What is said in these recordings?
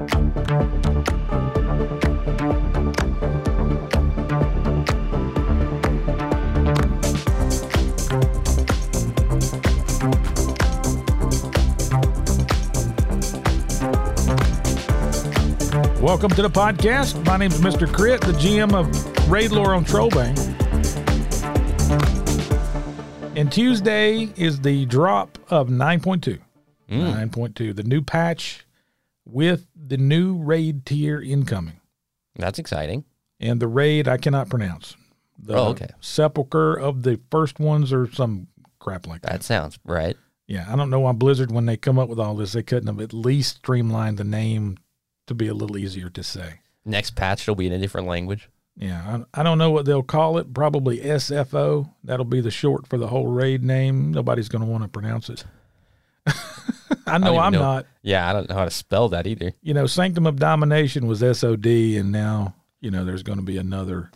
Welcome to the podcast. My name is Mr. Krit, the GM of Raid Lore on Trollbane. And Tuesday is the drop of 9.2. Mm. 9.2, the new patch with the new raid tier incoming. That's exciting. And the raid I cannot pronounce. The Oh, okay. Sepulcher of the first ones or some crap like that. That sounds right. Yeah, I don't know why Blizzard, when they come up with all this, they couldn't have at least streamlined the name to be a little easier to say. Next patch it'll be in a different language. Yeah, I, I don't know what they'll call it. Probably SFO. That'll be the short for the whole raid name. Nobody's going to want to pronounce it. I know I'm know. not. Yeah, I don't know how to spell that either. You know, Sanctum of Domination was SOD, and now you know there's going to be another.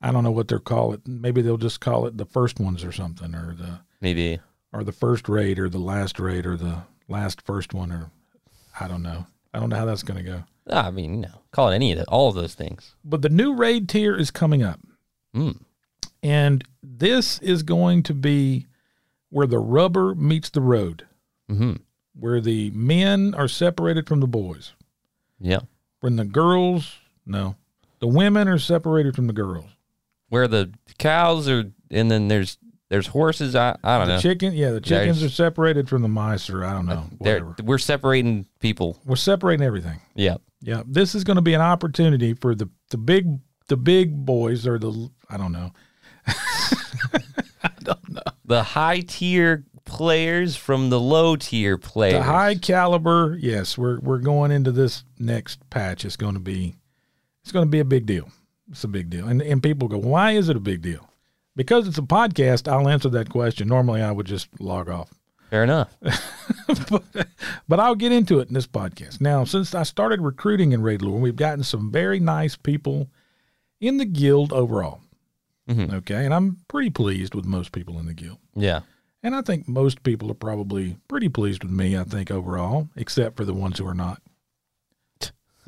I don't know what they'll call it. Maybe they'll just call it the first ones or something, or the Maybe. or the first raid, or the last raid, or the last first one, or I don't know. I don't know how that's going to go. I mean, you know, call it any of the, all of those things. But the new raid tier is coming up. Mm. And this is going to be where the rubber meets the road, hmm where the men are separated from the boys. Yeah. When the girls, no, the women are separated from the girls. Where the cows are, and then there's there's horses. I, I don't The know. chicken, yeah, the chickens There's- are separated from the mice, or I don't know, whatever. we're separating people. We're separating everything. Yeah. Yeah, this is going to be an opportunity for the the big the big boys or the I don't know. I don't know. The high tier players from the low tier players. The high caliber, yes, we're we're going into this next patch. It's going to be it's going to be a big deal. It's a big deal. And and people go, "Why is it a big deal?" Because it's a podcast, I'll answer that question. Normally I would just log off. Fair enough. but, but I'll get into it in this podcast. Now, since I started recruiting in Raid Lore, we've gotten some very nice people in the guild overall. Mhm. Okay, and I'm pretty pleased with most people in the guild. Yeah. And I think most people are probably pretty pleased with me, I think, overall, except for the ones who are not.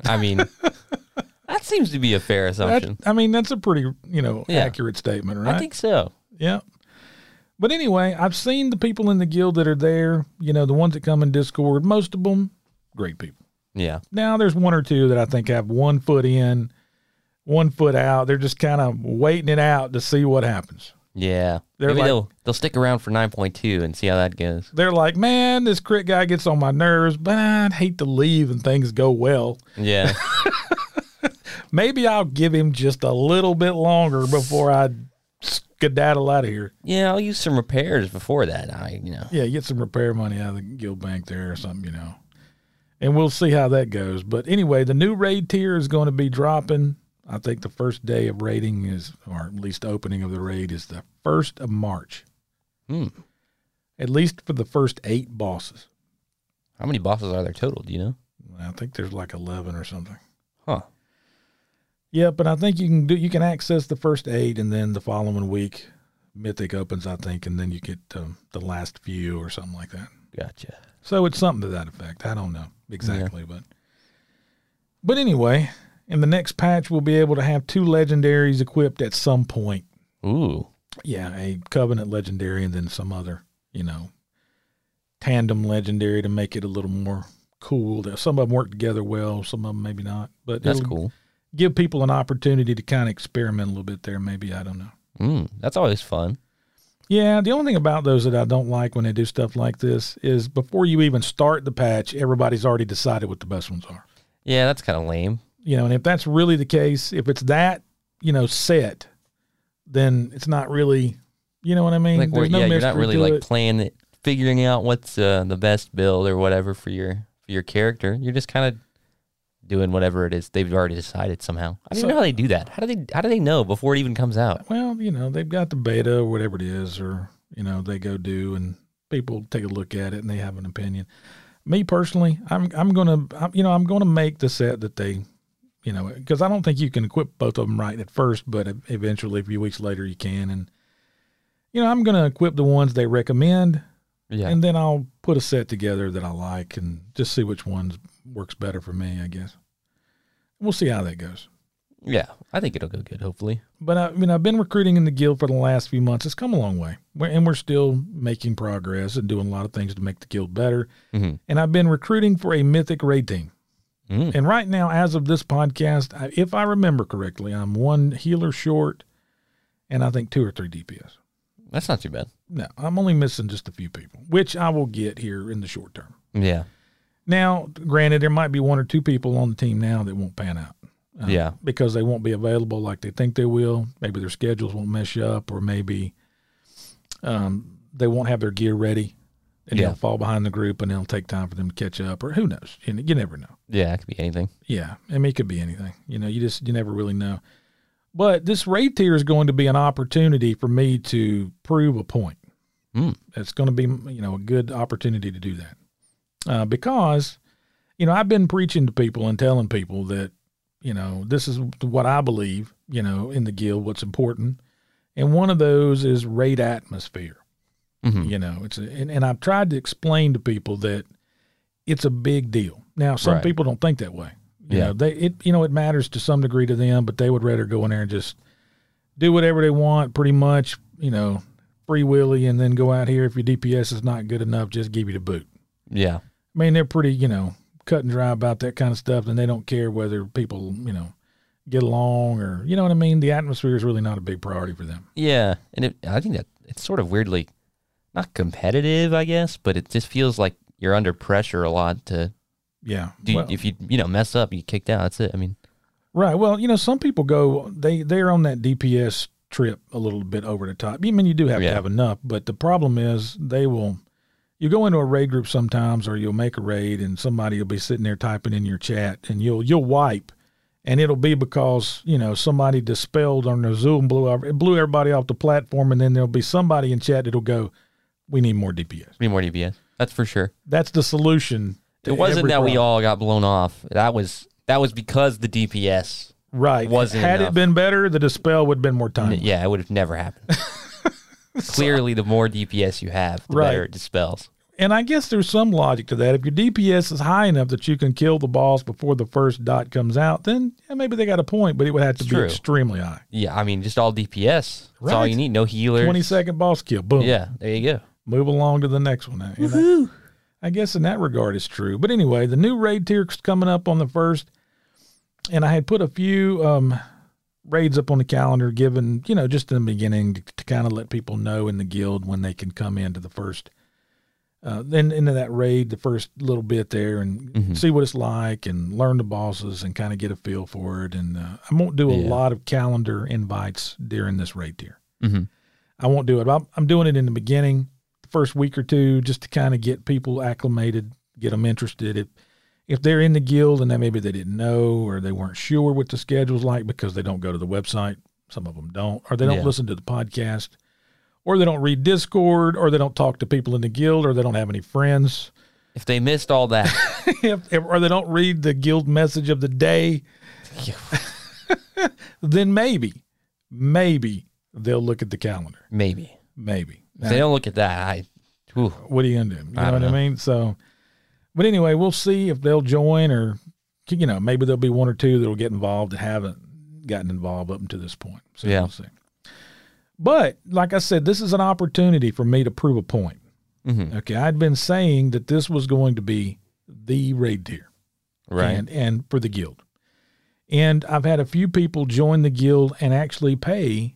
I mean, that seems to be a fair That, assumption. I mean, that's a pretty, you know, Yeah. accurate statement, right? I think so. yeah. But anyway, I've seen the people in the guild that are there, you know, the ones that come in Discord, most of them, great people. Yeah. Now, there's one or two that I think have one foot in, one foot out. They're just kind of waiting it out to see what happens. Yeah. They're Maybe like- they'll they'll stick around for nine point two and see how that goes. They're like, man, this Krit guy gets on my nerves, but I'd hate to leave and things go well. Yeah. maybe I'll give him just a little bit longer before I skedaddle out of here. yeah, I'll use some repairs before that. I you know. Yeah, get some repair money out of the guild bank there or something, you know. And we'll see how that goes. But anyway, the new raid tier is going to be dropping. I think the first day of raiding is, or at least opening of the raid is the first of March. Hmm. At least for the first eight bosses. How many bosses are there total? Do you know? I think there's like eleven or something. Huh. Yeah, but I think you can do you can access the first eight, and then the following week, Mythic opens, I think, and then you get um, the last few or something like that. Gotcha. So it's something to that effect. I don't know exactly, but but anyway, in the next patch, we'll be able to have two legendaries equipped at some point. Ooh. Yeah, a Covenant legendary, and then some other, you know, tandem legendary to make it a little more cool. Some of them work together well, some of them maybe not. But That's cool. give people an opportunity to kind of experiment a little bit there. Maybe I don't know. Mm, that's always fun. Yeah, the only thing about those that I don't like when they do stuff like this is before you even start the patch, everybody's already decided what the best ones are. Yeah, that's kind of lame. You know, and if that's really the case, if it's that you know set, then it's not really. You know what I mean? Like, There's no yeah, you're not really like it. playing it, figuring out what's uh, the best build or whatever for your for your character. You're just kind of doing whatever it is they've already decided somehow. I don't So- know how they do that. How do they how do they know before it even comes out? Well, you know, they've got the beta or whatever it is, or you know, they go do and people take a look at it and they have an opinion. Me personally, I'm I'm gonna I'm, you know I'm gonna make the set that they, you know, because I don't think you can equip both of them right at first, but eventually a few weeks later you can, and you know I'm gonna equip the ones they recommend, Yeah. and then I'll put a set together that I like and just see which ones works better for me, I guess. We'll see how that goes. Yeah, I think it'll go good. Hopefully. But I, I mean, I've been recruiting in the guild for the last few months. It's come a long way, we're, and we're still making progress and doing a lot of things to make the guild better. Mm-hmm. And I've been recruiting for a mythic raid team. Mm. And right now, as of this podcast, if I remember correctly, I'm one healer short, and I think two or three DPS. That's not too bad. No, I'm only missing just a few people, which I will get here in the short term. Yeah. Now, granted, there might be one or two people on the team now that won't pan out. uh, Yeah. Because they won't be available like they think they will. Maybe their schedules won't mesh up, or maybe um, they won't have their gear ready and Yeah. they'll fall behind the group and it'll take time for them to catch up, or who knows? You, you never know. Yeah, it could be anything. Yeah, I mean, it could be anything. You know, you just you never really know. But this raid tier is going to be an opportunity for me to prove a point. Mm. It's going to be you know a good opportunity to do that uh, because you know I've been preaching to people and telling people that you know this is what I believe you know in the guild what's important, and one of those is raid atmosphere. Hmm You know, it's a, and, and I've tried to explain to people that it's a big deal. Now, some Right. people don't think that way. You Yeah. know, they it you know it matters to some degree to them, but they would rather go in there and just do whatever they want, pretty much. You know, free willy, and then go out here if your DPS is not good enough, just give you the boot. Yeah. I mean, they're pretty you know cut and dry about that kind of stuff, and they don't care whether people you know get along or you know what I mean. The atmosphere is really not a big priority for them. Yeah. And it, I think that it's sort of weirdly not competitive, I guess, but it just feels like you're under pressure a lot to Yeah, do. Well- if you you know mess up, you get kicked out. That's it. I mean, Right. Well, you know, some people go they they're on that DPS trip a little bit over the top. I mean, you do have Yeah. to have enough, but the problem is they will. You go into a raid group sometimes, or you'll make a raid, and somebody will be sitting there typing in your chat, and you'll you'll wipe, and it'll be because you know somebody dispelled on their Zoom blew it blew everybody off the platform, and then there'll be somebody in chat that'll go, "We need more DPS." We need more DPS. That's for sure. That's the solution. It wasn't that we all got blown off. That was that was because the DPS. right. wasn't Had enough. it been better, the dispel would have been more time. Yeah, it would have never happened. Clearly, the more DPS you have, the Right. better it dispels. And I guess there's some logic to that. If your DPS is high enough that you can kill the boss before the first dot comes out, then yeah, maybe they got a point, but it would have to It's be true. extremely high. Yeah, I mean, just all DPS. That's all you need. No healers. 20 second boss kill. Boom. Yeah, there you go. Move along to the next one. And I, I guess in that regard, it's true. But anyway, the new raid tier is coming up on the first. And I had put a few um, raids up on the calendar, given, you know, just in the beginning to, to kind of let people know in the guild when they can come into the first. Uh, then into that raid, the first little bit there, and Mhm. see what it's like, and learn the bosses, and kind of get a feel for it. And uh, I won't do a Yeah. lot of calendar invites during this raid tier. hmm I won't do it. I'm, I'm doing it in the beginning, the first week or two, just to kind of get people acclimated, get them interested. If if they're in the guild and then maybe they didn't know or they weren't sure what the schedule's like because they don't go to the website, some of them don't, or they don't Yeah. listen to the podcast, or they don't read Discord, or they don't talk to people in the guild, or they don't have any friends, If they missed all that, if, if- or they don't read the guild message of the day, then maybe, maybe they'll look at the calendar. maybe. Maybe. If they don't look at that, I. Whew. what are you gonna do? You know what I mean? So, but anyway, we'll see if they'll join or, you know, maybe there'll be one or two that'll get involved that haven't gotten involved up until this point. So Yeah. we'll see. But like I said, this is an opportunity for me to prove a point. Mhm. Okay, I'd been saying that this was going to be the raid tier, Right. And, and for the guild, and I've had a few people join the guild and actually pay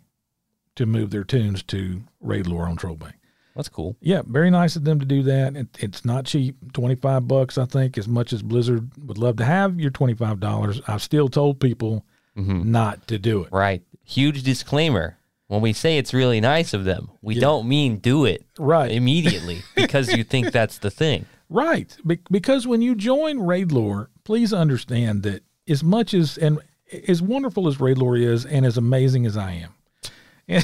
to move their toons to raid lore on Trollbane. That's cool. Yeah, very nice of them to do that. It, it's not cheap, twenty five bucks. I think as much as Blizzard would love to have your twenty five dollars, I've still told people Mhm. not to do it. Right. Huge disclaimer. When we say it's really nice of them, we Yeah. don't mean do it Right, immediately because you think that's the thing. right. Be- because when you join Raid Lore, please understand that as much as and as wonderful as Raid Lore is, and as amazing as I am,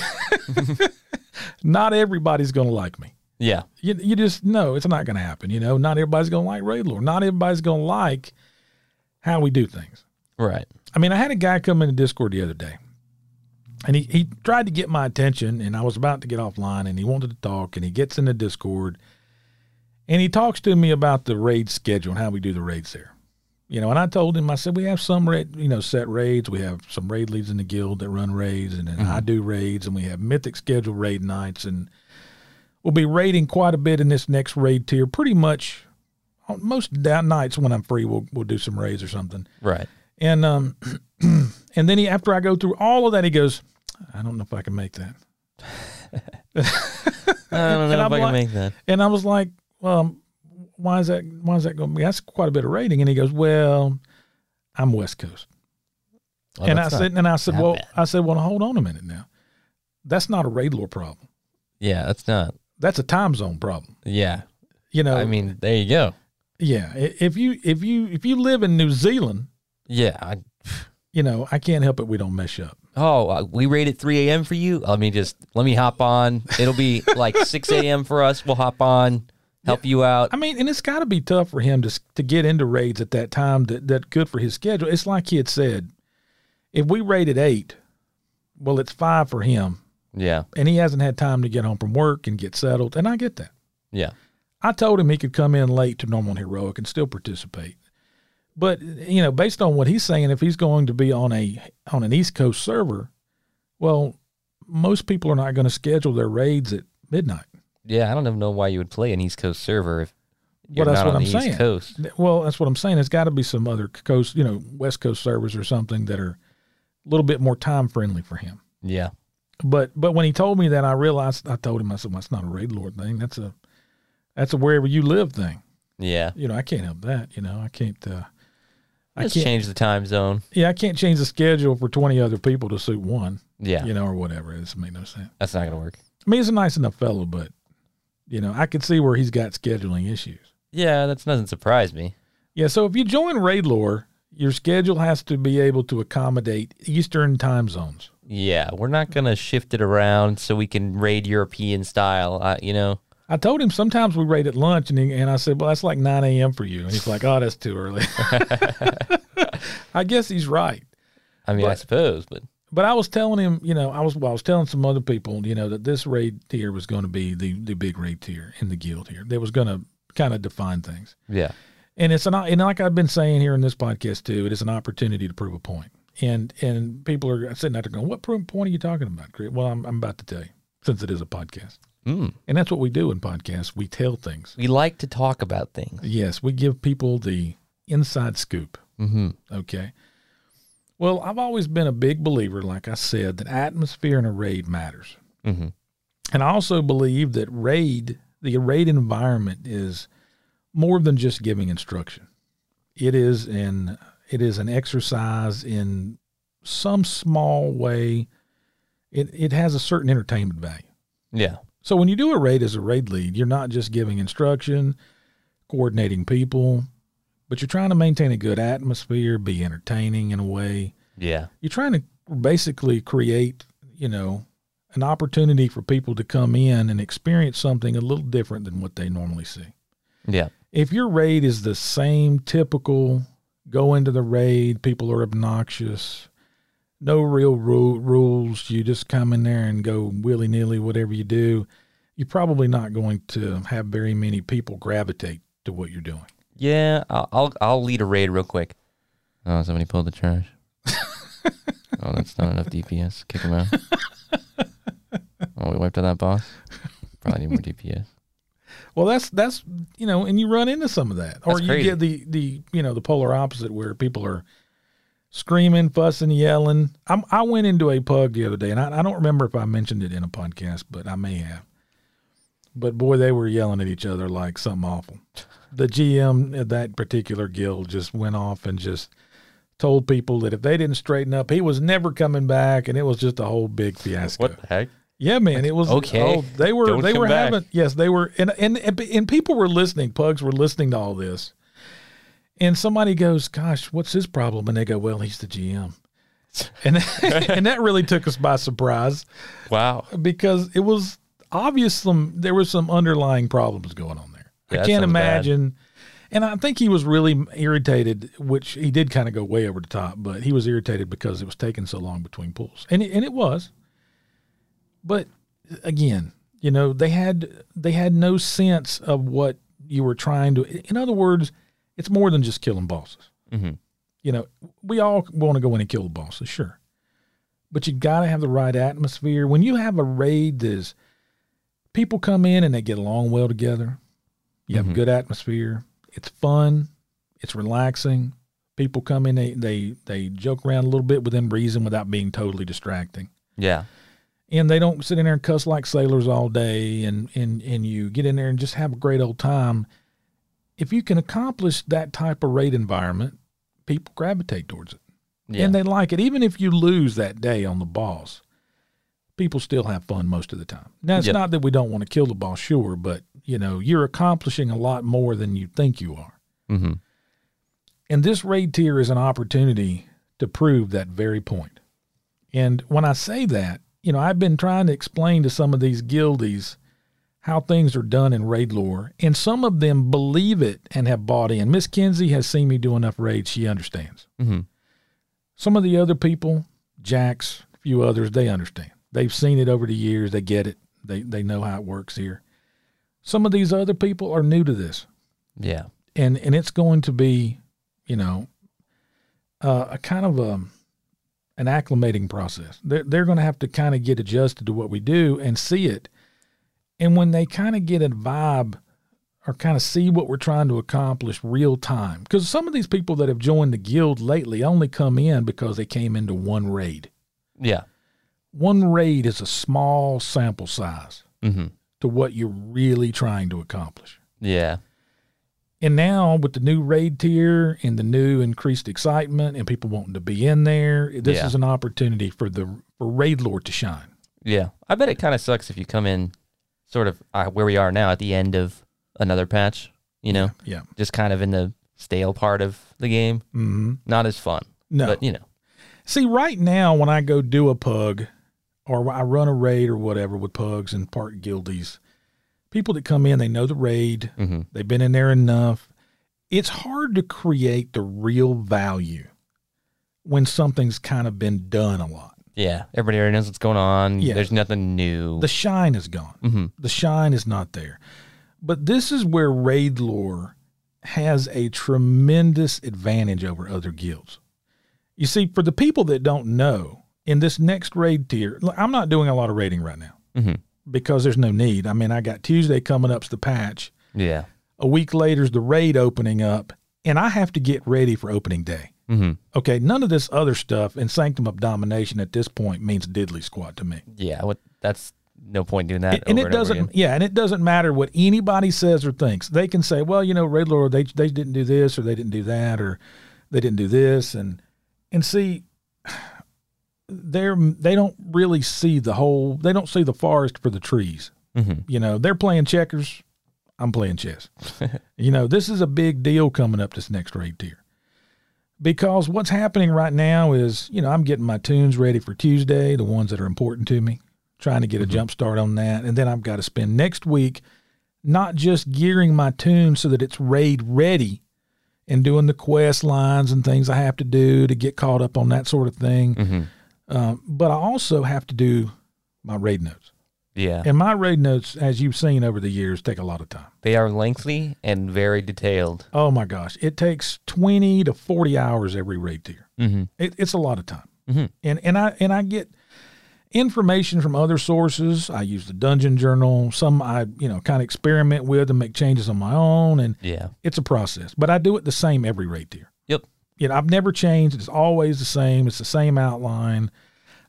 not everybody's going to like me. Yeah. you, you just know it's not going to happen. You know, not everybody's going to like Raid Lore. Not everybody's going to like how we do things. Right. I mean, I had a guy come into Discord the other day, and he, he tried to get my attention, and I was about to get offline, and he wanted to talk, and he gets into Discord, and he talks to me about the raid schedule and how we do the raids there. You know, and I told him, I said, we have some, raid, you know, set raids. We have some raid leads in the guild that run raids, and then I do raids, and we have mythic scheduled raid nights, and we'll be raiding quite a bit in this next raid tier. Pretty much, most nights when I'm free, we'll we'll do some raids or something. Right. And um, and then he after I go through all of that, he goes, I don't know if I can make that. I don't know if I'm I can like- make that. And I was like, well, why is that? Why is that going to be? That's quite a bit of rating. And he goes, well, I'm West Coast. Well, and I said, and I said, well, bad. I said, well, hold on a minute now. That's not a raid lore problem. yeah, that's not. That's a time zone problem. Yeah. You know, I mean, there you go. yeah. If you if you if you live in New Zealand, Yeah. I, you know, I can't help it. We don't mesh up. oh, uh, we raid at 3 a.m. for you. Let me just let me hop on. It'll be like 6 a.m. for us. We'll hop on, help you out. I mean, and it's got to be tough for him to to get into raids at that time. That that good for his schedule. It's like he had said, if we rated eight, well, it's five for him, Yeah. and he hasn't had time to get home from work and get settled. And I get that. Yeah. I told him he could come in late to normal and heroic and still participate. But you know, based on what he's saying, if he's going to be on a on an East Coast server, well, most people are not going to schedule their raids at midnight. Yeah. I don't even know why you would play an East Coast server if you're Well, that's not what on I'm the saying. East Coast. Well, that's what I'm saying. It's got to be some other coast, you know, West Coast servers or something that are a little bit more time friendly for him. Yeah. But but when he told me that, I realized I told him I said, well, "That's not a raid lore thing. That's a that's a wherever you live thing." Yeah. You know, I can't help that. You know, I can't. Uh, I Just can't. change the time zone. Yeah, I can't change the schedule for twenty other people to suit one. Yeah. You know, or whatever. It doesn't make no sense. That's not going to work. I mean, he's a nice enough fellow, but you know, I could see where he's got scheduling issues. Yeah. That doesn't surprise me. Yeah, so if you join Raid Lore, your schedule has to be able to accommodate Eastern time zones. Yeah. We're not going to shift it around so we can raid European style. Uh, you know, I told him sometimes we raid at lunch, and he, and I said, "Well, that's like 9 a.m. for you." And he's like, "Oh, that's too early." I guess he's right. I mean, I suppose, but But I was telling him, you know, I was well, I was telling some other people, you know, that this raid tier was going to be the the big raid tier in the guild here. That was going to kind of define things. yeah. and it's an and like I've been saying here in this podcast too, it is an opportunity to prove a point. And and people are sitting out there going, "What proof point are you talking about, Chris?" Well, I'm I'm about to tell you, since it is a podcast, Mm. and that's what we do in podcasts. We tell things. We like to talk about things. Yes, we give people the inside scoop. Mm-hmm. Okay. Well, I've always been a big believer, like I said, that atmosphere in a raid matters. Mm-hmm. And I also believe that raid, the raid environment is more than just giving instruction. It is an it is an exercise in some small way. It it has a certain entertainment value. Yeah. So when you do a raid as a raid lead, you're not just giving instruction, coordinating people, but you're trying to maintain a good atmosphere, be entertaining in a way Yeah. you're trying to basically create, you know, an opportunity for people to come in and experience something a little different than what they normally see. Yeah. If your raid is the same typical go into the raid, people are obnoxious, no real ru- rules, you just come in there and go willy nilly, whatever you do, you're probably not going to have very many people gravitate to what you're doing. Yeah. I'll, I'll I'll lead a raid real quick. Oh, somebody pulled the trash. oh, that's not enough DPS. Kick him out. oh, we wiped out that boss. Probably need more DPS. Well, that's that's you know, and you run into some of that, or That's you crazy. get the the you know the polar opposite where people are screaming, fussing, yelling. I'm, I went into a pug the other day, and I, I don't remember if I mentioned it in a podcast, but I may have. But boy, they were yelling at each other like something awful. The GM at that particular guild just went off and just told people that if they didn't straighten up, he was never coming back, and it was just a whole big fiasco. What the heck? Yeah, man, it was Okay. Oh, they were Don't they were back. having yes, they were and, and and and people were listening. Pugs were listening to all this, and somebody goes, "Gosh, what's his problem?" And they go, "Well, he's the GM," and and that really took us by surprise Wow. because it was obvious some there were some underlying problems going on. Yeah, I can't sounds bad. imagine. And I think he was really irritated, which he did kind of go way over the top, but he was irritated because it was taking so long between pulls. And it, and it was. But again, you know, they had they had no sense of what you were trying to in other words, it's more than just killing bosses. Mm-hmm. You know, we all want to go in and kill the bosses, sure. But you got to have the right atmosphere. When you have a raid that is people come in and they get along well together, you have Mhm. a good atmosphere, it's fun, it's relaxing. People come in, they, they, they joke around a little bit within reason without being totally distracting. Yeah. And they don't sit in there and cuss like sailors all day and, and, and you get in there and just have a great old time. If you can accomplish that type of raid environment, people gravitate towards it Yeah. and they like it. Even if you lose that day on the boss, people still have fun most of the time. Now, it's Yep. not that we don't want to kill the boss, sure, but you know, you're accomplishing a lot more than you think you are. mm-hmm. And this raid tier is an opportunity to prove that very point. And when I say that, you know, I've been trying to explain to some of these guildies how things are done in raid lore, and some of them believe it and have bought in. Miss Kinsey has seen me do enough raids; she understands. Mm-hmm. Some of the other people, Jax, a few others, they understand. They've seen it over the years. They get it. They they know how it works here. Some of these other people are new to this, Yeah. and and it's going to be, you know, uh, a kind of a an acclimating process. They're they're going to have to kind of get adjusted to what we do and see it, and when they kind of get a vibe or kind of see what we're trying to accomplish real time, because some of these people that have joined the guild lately only come in because they came into one raid. Yeah. One raid is a small sample size Mm-hmm. To what you're really trying to accomplish. Yeah. And now with the new raid tier and the new increased excitement and people wanting to be in there, this Yeah. is an opportunity for the for raid lore to shine. Yeah. I bet it kind of sucks if you come in sort of uh, where we are now at the end of another patch, you know, Yeah. just kind of in the stale part of the game. hmm Not as fun. No. But, you know, See, right now when I go do a pug or I run a raid or whatever with pugs and park guildies, people that come in, they know the raid, mm-hmm. they've been in there enough. It's hard to create the real value when something's kind of been done a lot. yeah, everybody already knows what's going on. Yeah. There's nothing new. The shine is gone. mm-hmm. the shine is not there. But this is where raid lore has a tremendous advantage over other guilds. You see, for the people that don't know, in this next raid tier, I'm not doing a lot of raiding right now Mm-hmm. because there's no need. I mean, I got Tuesday coming up's the patch. Yeah. A week later's the raid opening up, and I have to get ready for opening day. Mm-hmm. Okay, none of this other stuff in Sanctum of Domination at this point means diddly squat to me. Yeah. What? That's no point doing that. And, and it over doesn't, yeah, and it doesn't matter what anybody says or thinks. They can say, well, you know, Raid Lore, they they didn't do this or they didn't do that or they didn't do this, and and see, they're they don't really see the whole. They don't see the forest for the trees. Mm-hmm. You know, they're playing checkers. I'm playing chess. you know, this is a big deal coming up this next raid tier. Because what's happening right now is, you know, I'm getting my toons ready for Tuesday, the ones that are important to me, trying to get a jump start on that. And then I've got to spend next week not just gearing my toons so that it's raid ready and doing the quest lines and things I have to do to get caught up on that sort of thing, Mm-hmm. Um, but I also have to do my raid notes. Yeah. And my raid notes, as you've seen over the years, take a lot of time. They are lengthy and very detailed. Oh my gosh, it takes twenty to forty hours every raid tier. Mm-hmm. It, it's a lot of time, Mhm. and and I and I get information from other sources. I use the Dungeon Journal. Some I you know kind of experiment with and make changes on my own, and Yeah. it's a process. But I do it the same every raid tier. Yep. You know, I've never changed. It's always the same. It's the same outline.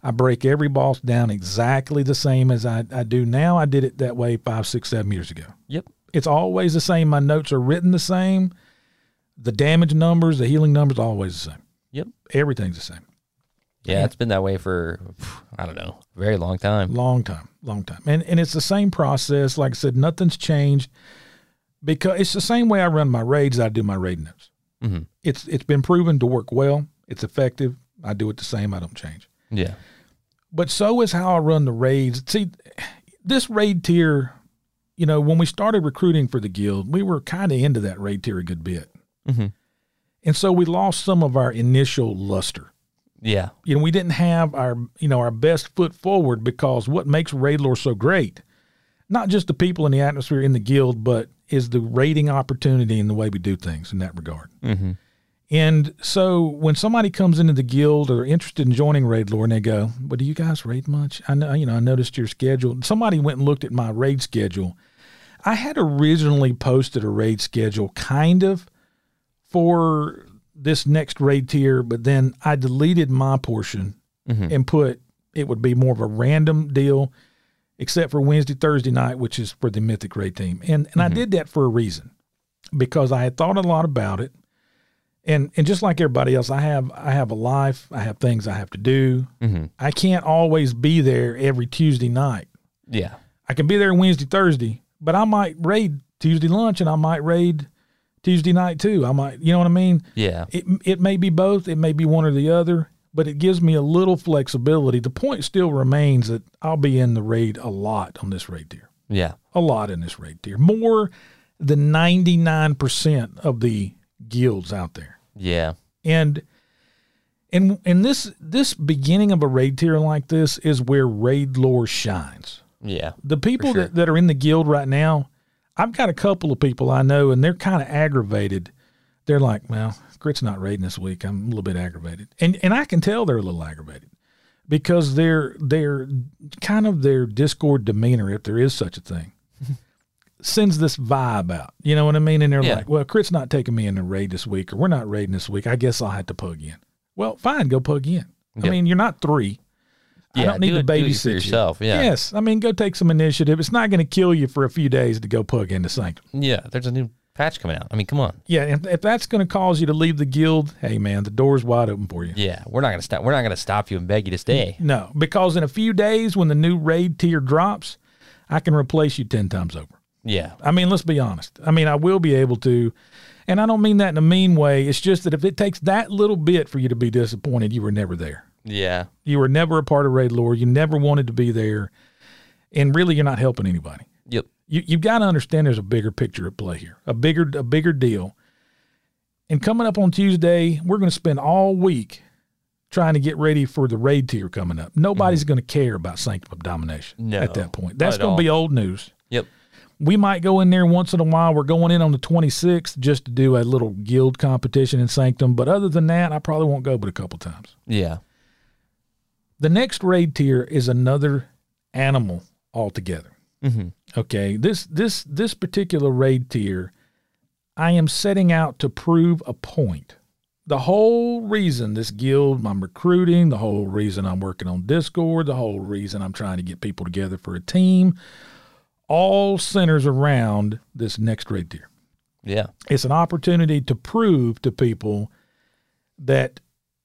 I break every boss down exactly the same as I, I do now. I did it that way five, six, seven years ago. Yep. It's always the same. My notes are written the same. The damage numbers, the healing numbers, always the same. Yep. Everything's the same. Yeah, Yeah. it's been that way for I don't know, a very long time. Long time, long time. And and it's the same process. Like I said, nothing's changed because it's the same way I run my raids. I do my raid notes. Mm-hmm. It's it's been proven to work well. It's effective. I do it the same. I don't change. Yeah. But so is how I run the raids. See, this raid tier, you know, when we started recruiting for the guild, we were kind of into that raid tier a good bit. Mm-hmm. And so we lost some of our initial luster. Yeah. You know, we didn't have our, you know, our best foot forward because what makes raid lore so great, not just the people in the atmosphere in the guild, but is the raiding opportunity and the way we do things in that regard. Mm-hmm. And so when somebody comes into the guild or interested in joining Raid Lore and they go, "But do you guys raid much?" I know, you know, I noticed your schedule. Somebody went and looked at my raid schedule. I had originally posted a raid schedule kind of for this next raid tier, but then I deleted my portion mm-hmm. and put it would be more of a random deal, except for Wednesday, Thursday night, which is for the Mythic Raid team. And and I mm-hmm. did that for a reason because I had thought a lot about it. And and just like everybody else, I have I have a life, I have things I have to do. Mm-hmm. I can't always be there every Tuesday night. Yeah. I can be there Wednesday, Thursday, but I might raid Tuesday lunch and I might raid Tuesday night too. I might, you know what I mean? Yeah. It it may be both, it may be one or the other, but it gives me a little flexibility. The point still remains that I'll be in the raid a lot on this raid tier. Yeah. A lot in this raid tier. More than 99% of the guilds out there. Yeah. And and and this this beginning of a raid tier like this is where raid lore shines Yeah. the people sure. that, that are in the guild right now, I've got a couple of people I know, and they're kind of aggravated. They're like, "Well, Krit's not raiding this week. I'm a little bit aggravated," and and I can tell they're a little aggravated because they're they're kind of their Discord demeanor, if there is such a thing, sends this vibe out. You know what I mean? And they're Yeah. like, "Well, Krit's not taking me in the raid this week, or we're not raiding this week. I guess I'll have to pug in." Well, fine, go pug in. I mean, you're not three. I don't need do to it- it babysit you. yourself, yeah. Yes, I mean, go take some initiative. It's not going to kill you for a few days to go plug into Sanctum. Yeah. There's a new patch coming out. I mean, come on. Yeah, if, if that's going to cause you to leave the guild, hey man, the door's wide open for you. Yeah. We're not gonna stop. We're not gonna stop you and beg you to stay. No, because in a few days when the new raid tier drops, I can replace you ten times over. Yeah. I mean, let's be honest. I mean, I will be able to, and I don't mean that in a mean way. It's just that if it takes that little bit for you to be disappointed, you were never there. Yeah. You were never a part of raid lore. You never wanted to be there, and really, you're not helping anybody. Yep. you you've got to understand there's a bigger picture at play here, a bigger a bigger deal. And coming up on Tuesday, we're going to spend all week trying to get ready for the raid tier coming up. Nobody's going to care about Sanctum of Domination Mm-hmm. No, at that point. That's going to be old news. Yep. We might go in there once in a while. We're going in on the 26th just to do a little guild competition in Sanctum. But other than that, I probably won't go but a couple times. Yeah. The next raid tier is another animal altogether. Mm-hmm. Okay, this this this particular raid tier, I am setting out to prove a point. The whole reason this guild I'm recruiting, the whole reason I'm working on Discord, the whole reason I'm trying to get people together for a team, all centers around this next raid tier. Yeah. It's an opportunity to prove to people that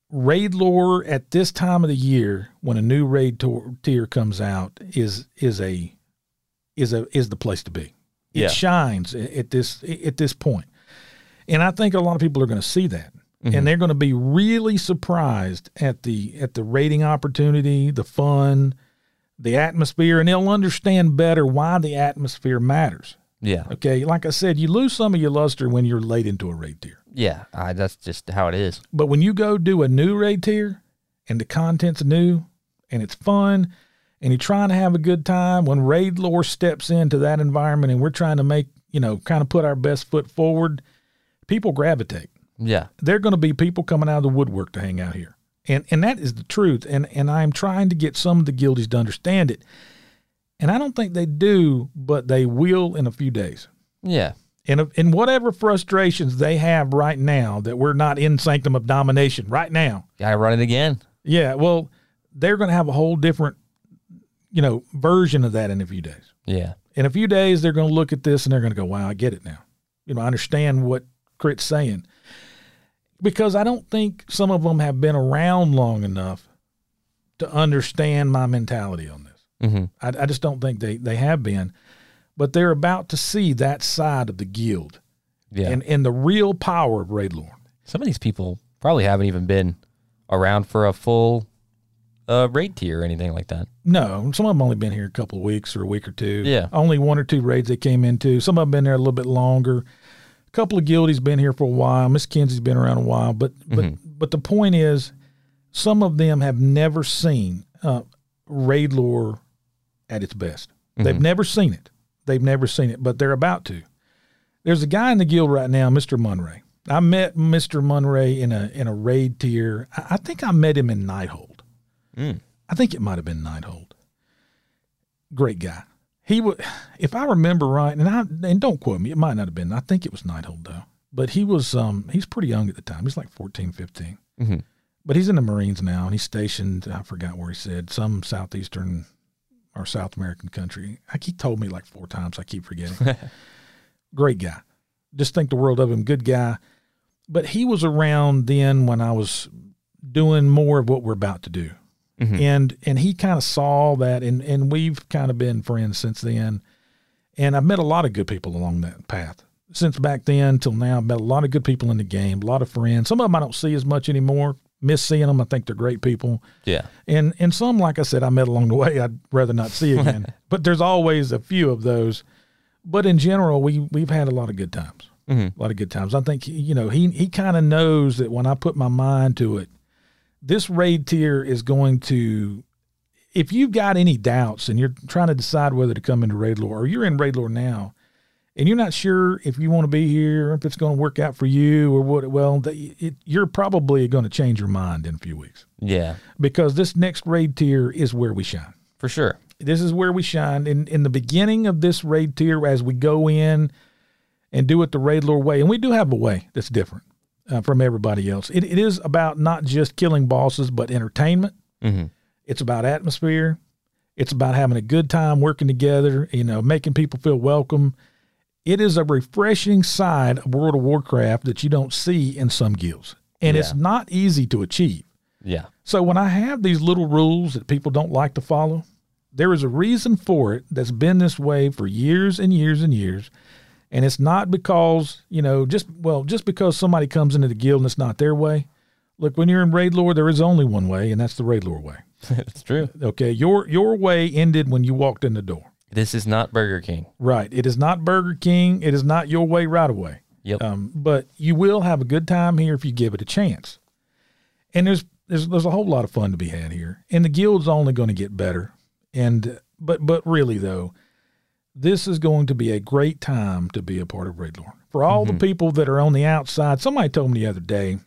raid lore at this time of the year, when a new raid tor- tier comes out, is is a is a is the place to be. It Yeah. shines at this at this point, and I think a lot of people are going to see that, and mm-hmm. they're going to be really surprised at the at the rating opportunity, the fun, the atmosphere, and they'll understand better why the atmosphere matters. Yeah. Okay, like I said, you lose some of your luster when you're late into a raid tier. Yeah. I, that's just how it is. But when you go do a new raid tier and the content's new and it's fun and you're trying to have a good time, when raid lore steps into that environment and we're trying to make, you know, kind of put our best foot forward, people gravitate. Yeah. There are going to be people coming out of the woodwork to hang out here. And and that is the truth. And and I'm trying to get some of the guildies to understand it. And I don't think they do, but they will in a few days. Yeah. And in whatever frustrations they have right now that we're not in sanctum of domination right now. Gotta run it again. Yeah, well, they're going to have a whole different, you know, version of that in a few days. Yeah. In a few days, they're going to look at this and they're going to go, "Wow, I get it now." You know, I understand what Krit's saying because I don't think some of them have been around long enough to understand my mentality on this. Mm-hmm. I, I just don't think they they have been, but they're about to see that side of the guild Yeah. and and the real power of Raid Lore. Some of these people probably haven't even been around for a full uh, raid tier or anything like that. No, some of them only been here a couple of weeks or a week or two. Yeah. only one or two raids they came into. Some of them been there a little bit longer. Couple of guildies been here for a while. Miss Kenzie's been around a while, but but but the point is, some of them have never seen uh, raid lore at its best. They've never seen it. They've never seen it, but they're about to. There's a guy in the guild right now, Mister Munray, I met Mr. Munray in a in a raid tier. I, I think I met him in Nighthold. Mm. I think it might have been Nighthold. Great guy. He would, if I remember right, and I and don't quote me, it might not have been. I think it was Nighthold though. But he was um he's pretty young at the time. He's like 14, 15. Mhm. But he's in the Marines now, and he's stationed. I forgot where he said some southeastern or South American country. I he told me like four times. I keep forgetting. Great guy. Just think the world of him. Good guy. But he was around then when I was doing more of what we're about to do Mhm. and and he kind of saw that and and we've kind of been friends since then. And i've met a lot of good people along that path. Since back then till now i've met a lot of good people in the game a lot of friends. Some of them i don't see as much anymore. Miss seeing them i think they're great people. Yeah. and and some like i said i met along the way i'd rather not see again. But there's always a few of those. But in general we we've had a lot of good times. Mhm. a lot of good times. I think you know he he kind of knows that when i put my mind to it this raid tier is going to if you've got any doubts and you're trying to decide whether to come into raid lore or you're in raid lore now and you're not sure if you want to be here or if it's going to work out for you or what well it, you're probably going to change your mind in a few weeks Yeah. because this next raid tier is where we shine For sure. this is where we shine in in the beginning of this raid tier as we go in and do it the raid lore way and we do have a way that's different uh, from everybody else it, it is about not just killing bosses but entertainment Mhm. it's about atmosphere it's about having a good time working together you know making people feel welcome it is a refreshing side of world of warcraft that you don't see in some guilds and it's not easy to achieve Yeah. so when I have these little rules that people don't like to follow, there is a reason for it that's been this way for years and years and years. And it's not because, you know, just well, just because somebody comes into the guild and it's not their way. Look, when you're in raid lore, there is only one way, and that's the raid lore way. that's true. Okay. Your your way ended when you walked in the door. This is not Burger King. Right. It is not Burger King. It is not your way right away. Yep. Um, but you will have a good time here if you give it a chance. And there's there's there's a whole lot of fun to be had here, and the guild's only going to get better. And but but really though, this is going to be a great time to be a part of Raid Lore. For all the people that are on the outside, somebody told me the other day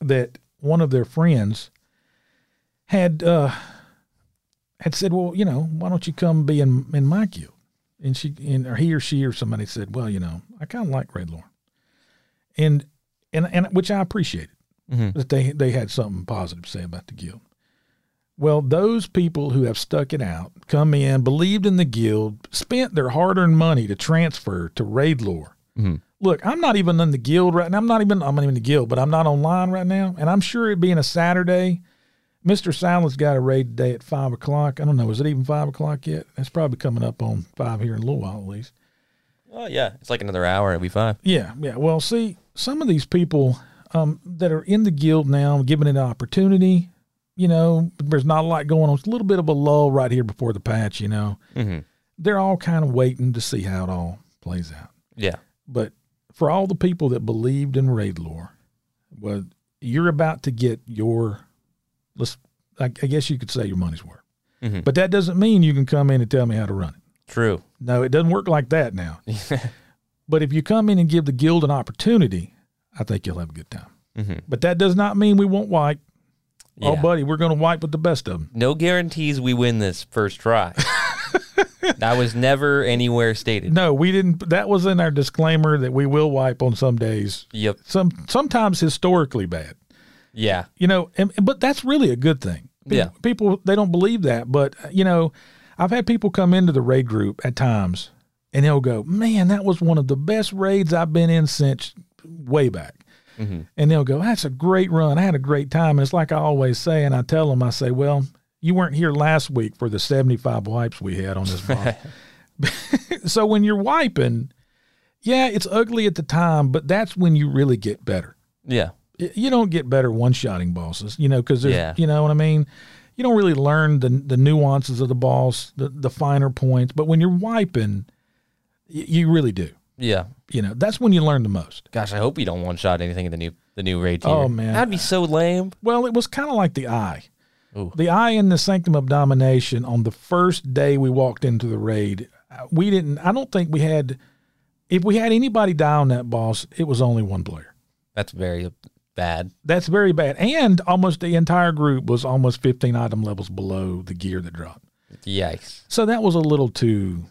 that one of their friends had uh, had said, "Well, you know, why don't you come be in in my guild?" And she and or he or she or somebody said, "Well, you know, I kind of like Raid Lore," and and and which I appreciated Mhm. that they they had something positive to say about the guild. Well, those people who have stuck it out, come in, believed in the guild, spent their hard-earned money to transfer to Raid Lore. Mhm. Look, I'm not even in the guild right now. I'm not even I'm not even in the guild, but I'm not online right now. And I'm sure it being a Saturday, Mr. Silent's got a raid today at five o'clock. I don't know, is it even five o'clock yet? That's probably coming up on five here in a little while at least. Oh yeah. It's like another hour. It'll be five. Yeah, yeah. Well, see, some of these people um, that are in the guild now, given it an opportunity, you know, there's not a lot going on. It's a little bit of a lull right here before the patch, you know. hmm They're all kind of waiting to see how it all plays out. Yeah. But for all the people that believed in raid lore, well, you're about to get your, let's, I, I guess you could say your money's worth. Mhm. But that doesn't mean you can come in and tell me how to run it. True. No, it doesn't work like that now. but if you come in and give the guild an opportunity, I think you'll have a good time. hmm But that does not mean we won't wipe. Oh, buddy, we're going to wipe with the best of them. No guarantees we win this first try. that was never anywhere stated. No, we didn't. That was in our disclaimer that we will wipe on some days. Yep. Some sometimes historically bad. Yeah. You know, and, but that's really a good thing. Pe- Yeah. People they don't believe that, but uh, you know, I've had people come into the raid group at times, and they'll go, "Man, that was one of the best raids I've been in since way back." Hmm And they'll go, "That's a great run. I had a great time." And it's like I always say, and I tell them, I say, "Well, you weren't here last week for the seventy-five wipes we had on this boss." so when you're wiping, yeah, it's ugly at the time, but that's when you really get better. Yeah. You don't get better one-shotting bosses, you know, because Yeah. you know what I mean. You don't really learn the the nuances of the boss, the the finer points. But when you're wiping, y- you really do. Yeah. You know, that's when you learn the most. Gosh, I hope you don't one shot anything in the new the new raid tier. Oh, man. That'd be so lame. Well, it was kind of like the eye. Ooh. The eye in the Sanctum of Domination on the first day we walked into the raid, uh, we didn't, I don't think we had, if we had anybody die on that boss, it was only one player. That's very bad. That's very bad. And almost the entire group was almost 15 item levels below the gear that dropped. Yikes. So that was a little too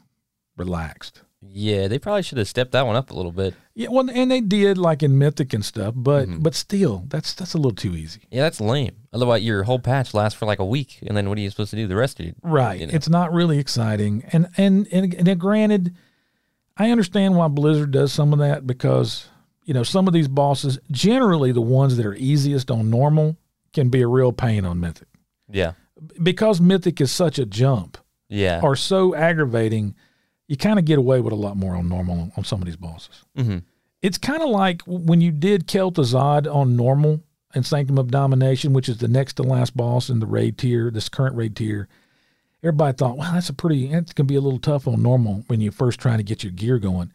relaxed. Yeah, they probably should have stepped that one up a little bit. Yeah, well, and they did like in Mythic and stuff, but Mhm. but still, that's that's a little too easy. Yeah, that's lame. Otherwise, your whole patch lasts for like a week, and then what are you supposed to do the rest of it? Right. You know. It's not really exciting. And and and, and granted, I understand why Blizzard does some of that because you know some of these bosses, generally the ones that are easiest on normal, can be a real pain on Mythic Yeah, because Mythic is such a jump yeah. or so aggravating. You kind of get away with a lot more on normal on, some of these bosses. hmm It's kind of like when you did Kel'Thuzad on normal and Sanctum of Domination, which is the next to last boss in the raid tier, this current raid tier. Everybody thought, well, that's a pretty, that's going to be a little tough on normal when you're first trying to get your gear going.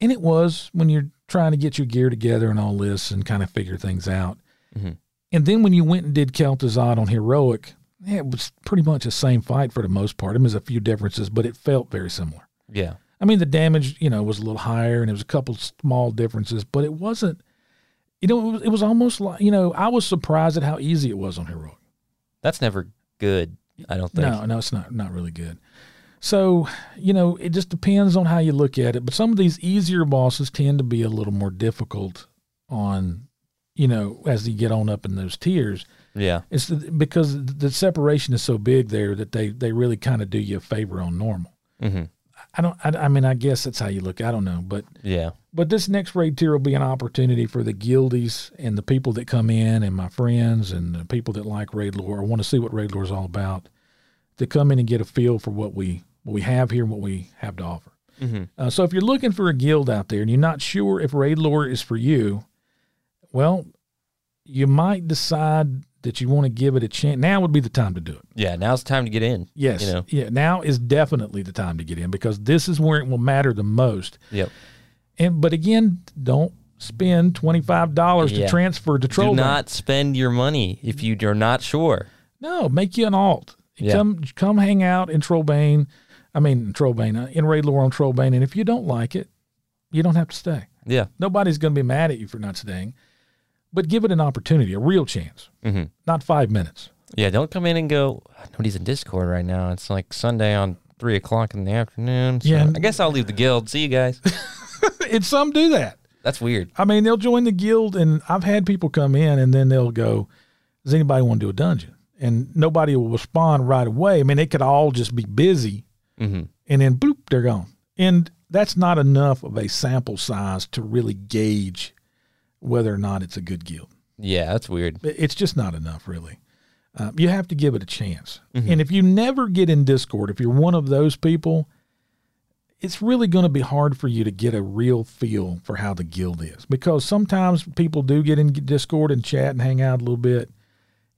And it was when you're trying to get your gear together and all this and kind of figure things out. Mhm. And then when you went and did Kel'Thuzad on Heroic, yeah, it was pretty much the same fight for the most part. Mean, there's a few differences, but it felt very similar. Yeah, I mean, the damage, you know, was a little higher, and it was a couple small differences, but it wasn't. You know, it was, it was almost like you know, I was surprised at how easy it was on heroic. that's never good. I don't think. No, no, it's not not really good. So you know, it just depends on how you look at it. But some of these easier bosses tend to be a little more difficult on, you know, as you get on up in those tiers. Yeah, It's because the separation is so big there that they they really kind of do you a favor on normal. hmm I don't. I, I mean, I guess that's how you look. I don't know, but yeah, But this next raid tier will be an opportunity for the guildies and the people that come in and my friends and the people that like raid lore or want to see what raid lore is all about to come in and get a feel for what we what we have here and what we have to offer. hmm Uh, so if you're looking for a guild out there and you're not sure if raid lore is for you, well, you might decide that you want to give it a chance. Now would be the time to do it. yeah. Now's the time to get in. Yes. You know. Yeah. Now is definitely the time to get in because this is where it will matter the most. Yep. And but again, don't spend twenty five dollars Yeah. to transfer to Troll. Do not spend your money if you are not sure. No, make you an alt. Yeah. Come come hang out in Trollbane. I mean Trollbane uh, in Raid Lore on Trollbane. And if you don't like it, you don't have to stay. Yeah. Nobody's going to be mad at you for not staying. But give it an opportunity, a real chance, hmm not five minutes. Yeah. Don't come in and go. Nobody's in Discord right now. It's like Sunday on three o'clock in the afternoon. So Yeah, I guess I'll leave the guild. See you guys. and some do that. That's weird. I mean, they'll join the guild, and I've had people come in, and then they'll go, "Does anybody want to do a dungeon?" And nobody will respond right away. I mean, they could all just be busy, hmm and then bloop, they're gone. And that's not enough of a sample size to really gauge whether or not it's a good guild. Yeah, that's weird. It's just not enough, really. Uh, you have to give it a chance. Mhm. And if you never get in Discord, if you're one of those people, it's really going to be hard for you to get a real feel for how the guild is because sometimes people do get in Discord and chat and hang out a little bit,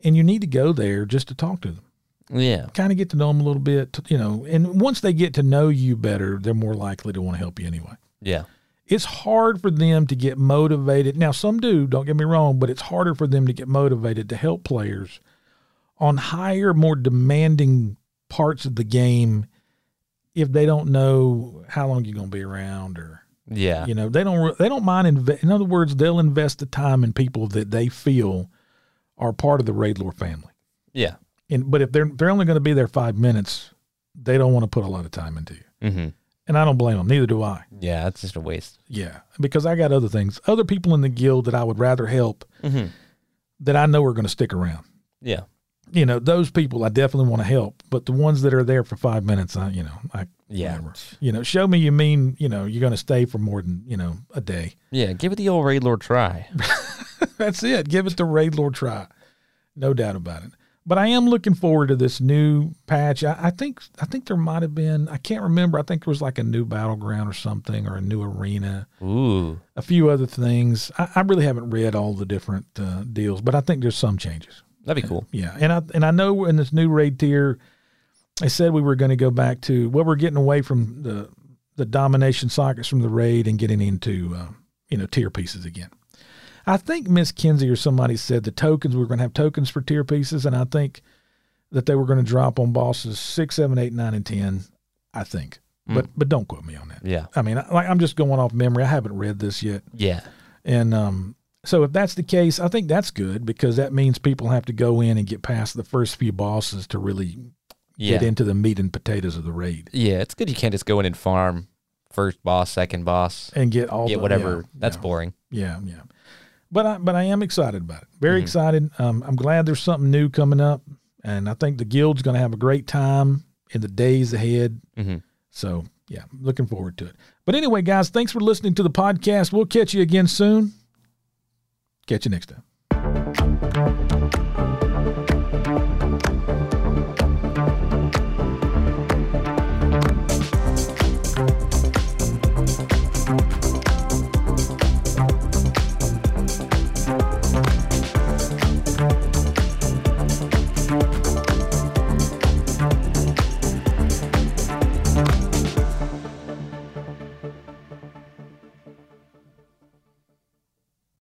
and you need to go there just to talk to them Yeah. kind of get to know them a little bit, you know. And once they get to know you better, they're more likely to want to help you anyway. Yeah. It's hard for them to get motivated. Now, some do, don't get me wrong, but it's harder for them to get motivated to help players on higher, more demanding parts of the game if they don't know how long you're going to be around or Yeah. you know they don't they don't mind inve- in other words they'll invest the time in people that they feel are part of the raid lore family Yeah. and but if they're they're only going to be there five minutes, they don't want to put a lot of time into you. hmm And I don't blame them. Neither do I. Yeah. That's just a waste. Yeah, because I got other things, other people in the guild that I would rather help hmm that I know are going to stick around. Yeah. You know, those people I definitely want to help, but the ones that are there for five minutes, I you know, I Yeah. whatever. You know, show me you mean you know you're going to stay for more than you know a day. Yeah. Give it the old Raid Lore try. That's it. Give it the Raid Lore try. No doubt about it. But I am looking forward to this new patch. I, I think I think there might have been I can't remember. I think there was like a new battleground or something or a new arena, Ooh. a few other things. I, I really haven't read all the different uh, deals, but I think there's some changes. That'd be cool. Yeah, and I and I know in this new raid tier, they said we were going to go back to well, we're getting away from the the domination sockets from the raid and getting into uh, you know tier pieces again. I think Miss Kinsey or somebody said the tokens we were going to have tokens for tier pieces, and I think that they were going to drop on bosses six, seven, eight, nine, and ten. I think, but but don't quote me on that. Yeah. I mean, like I'm just going off memory. I haven't read this yet, Yeah. and um, so if that's the case, I think that's good because that means people have to go in and get past the first few bosses to really Yeah. get into the meat and potatoes of the raid Yeah, it's good you can't just go in and farm first boss, second boss, and get all get the, whatever. yeah, That's yeah. boring. Yeah, yeah. But I but I am excited about it. Very Mhm. excited. Um, I'm glad there's something new coming up, and I think the guild's going to have a great time in the days ahead. hmm So yeah, looking forward to it. But anyway, guys, thanks for listening to the podcast. We'll catch you again soon. Catch you next time.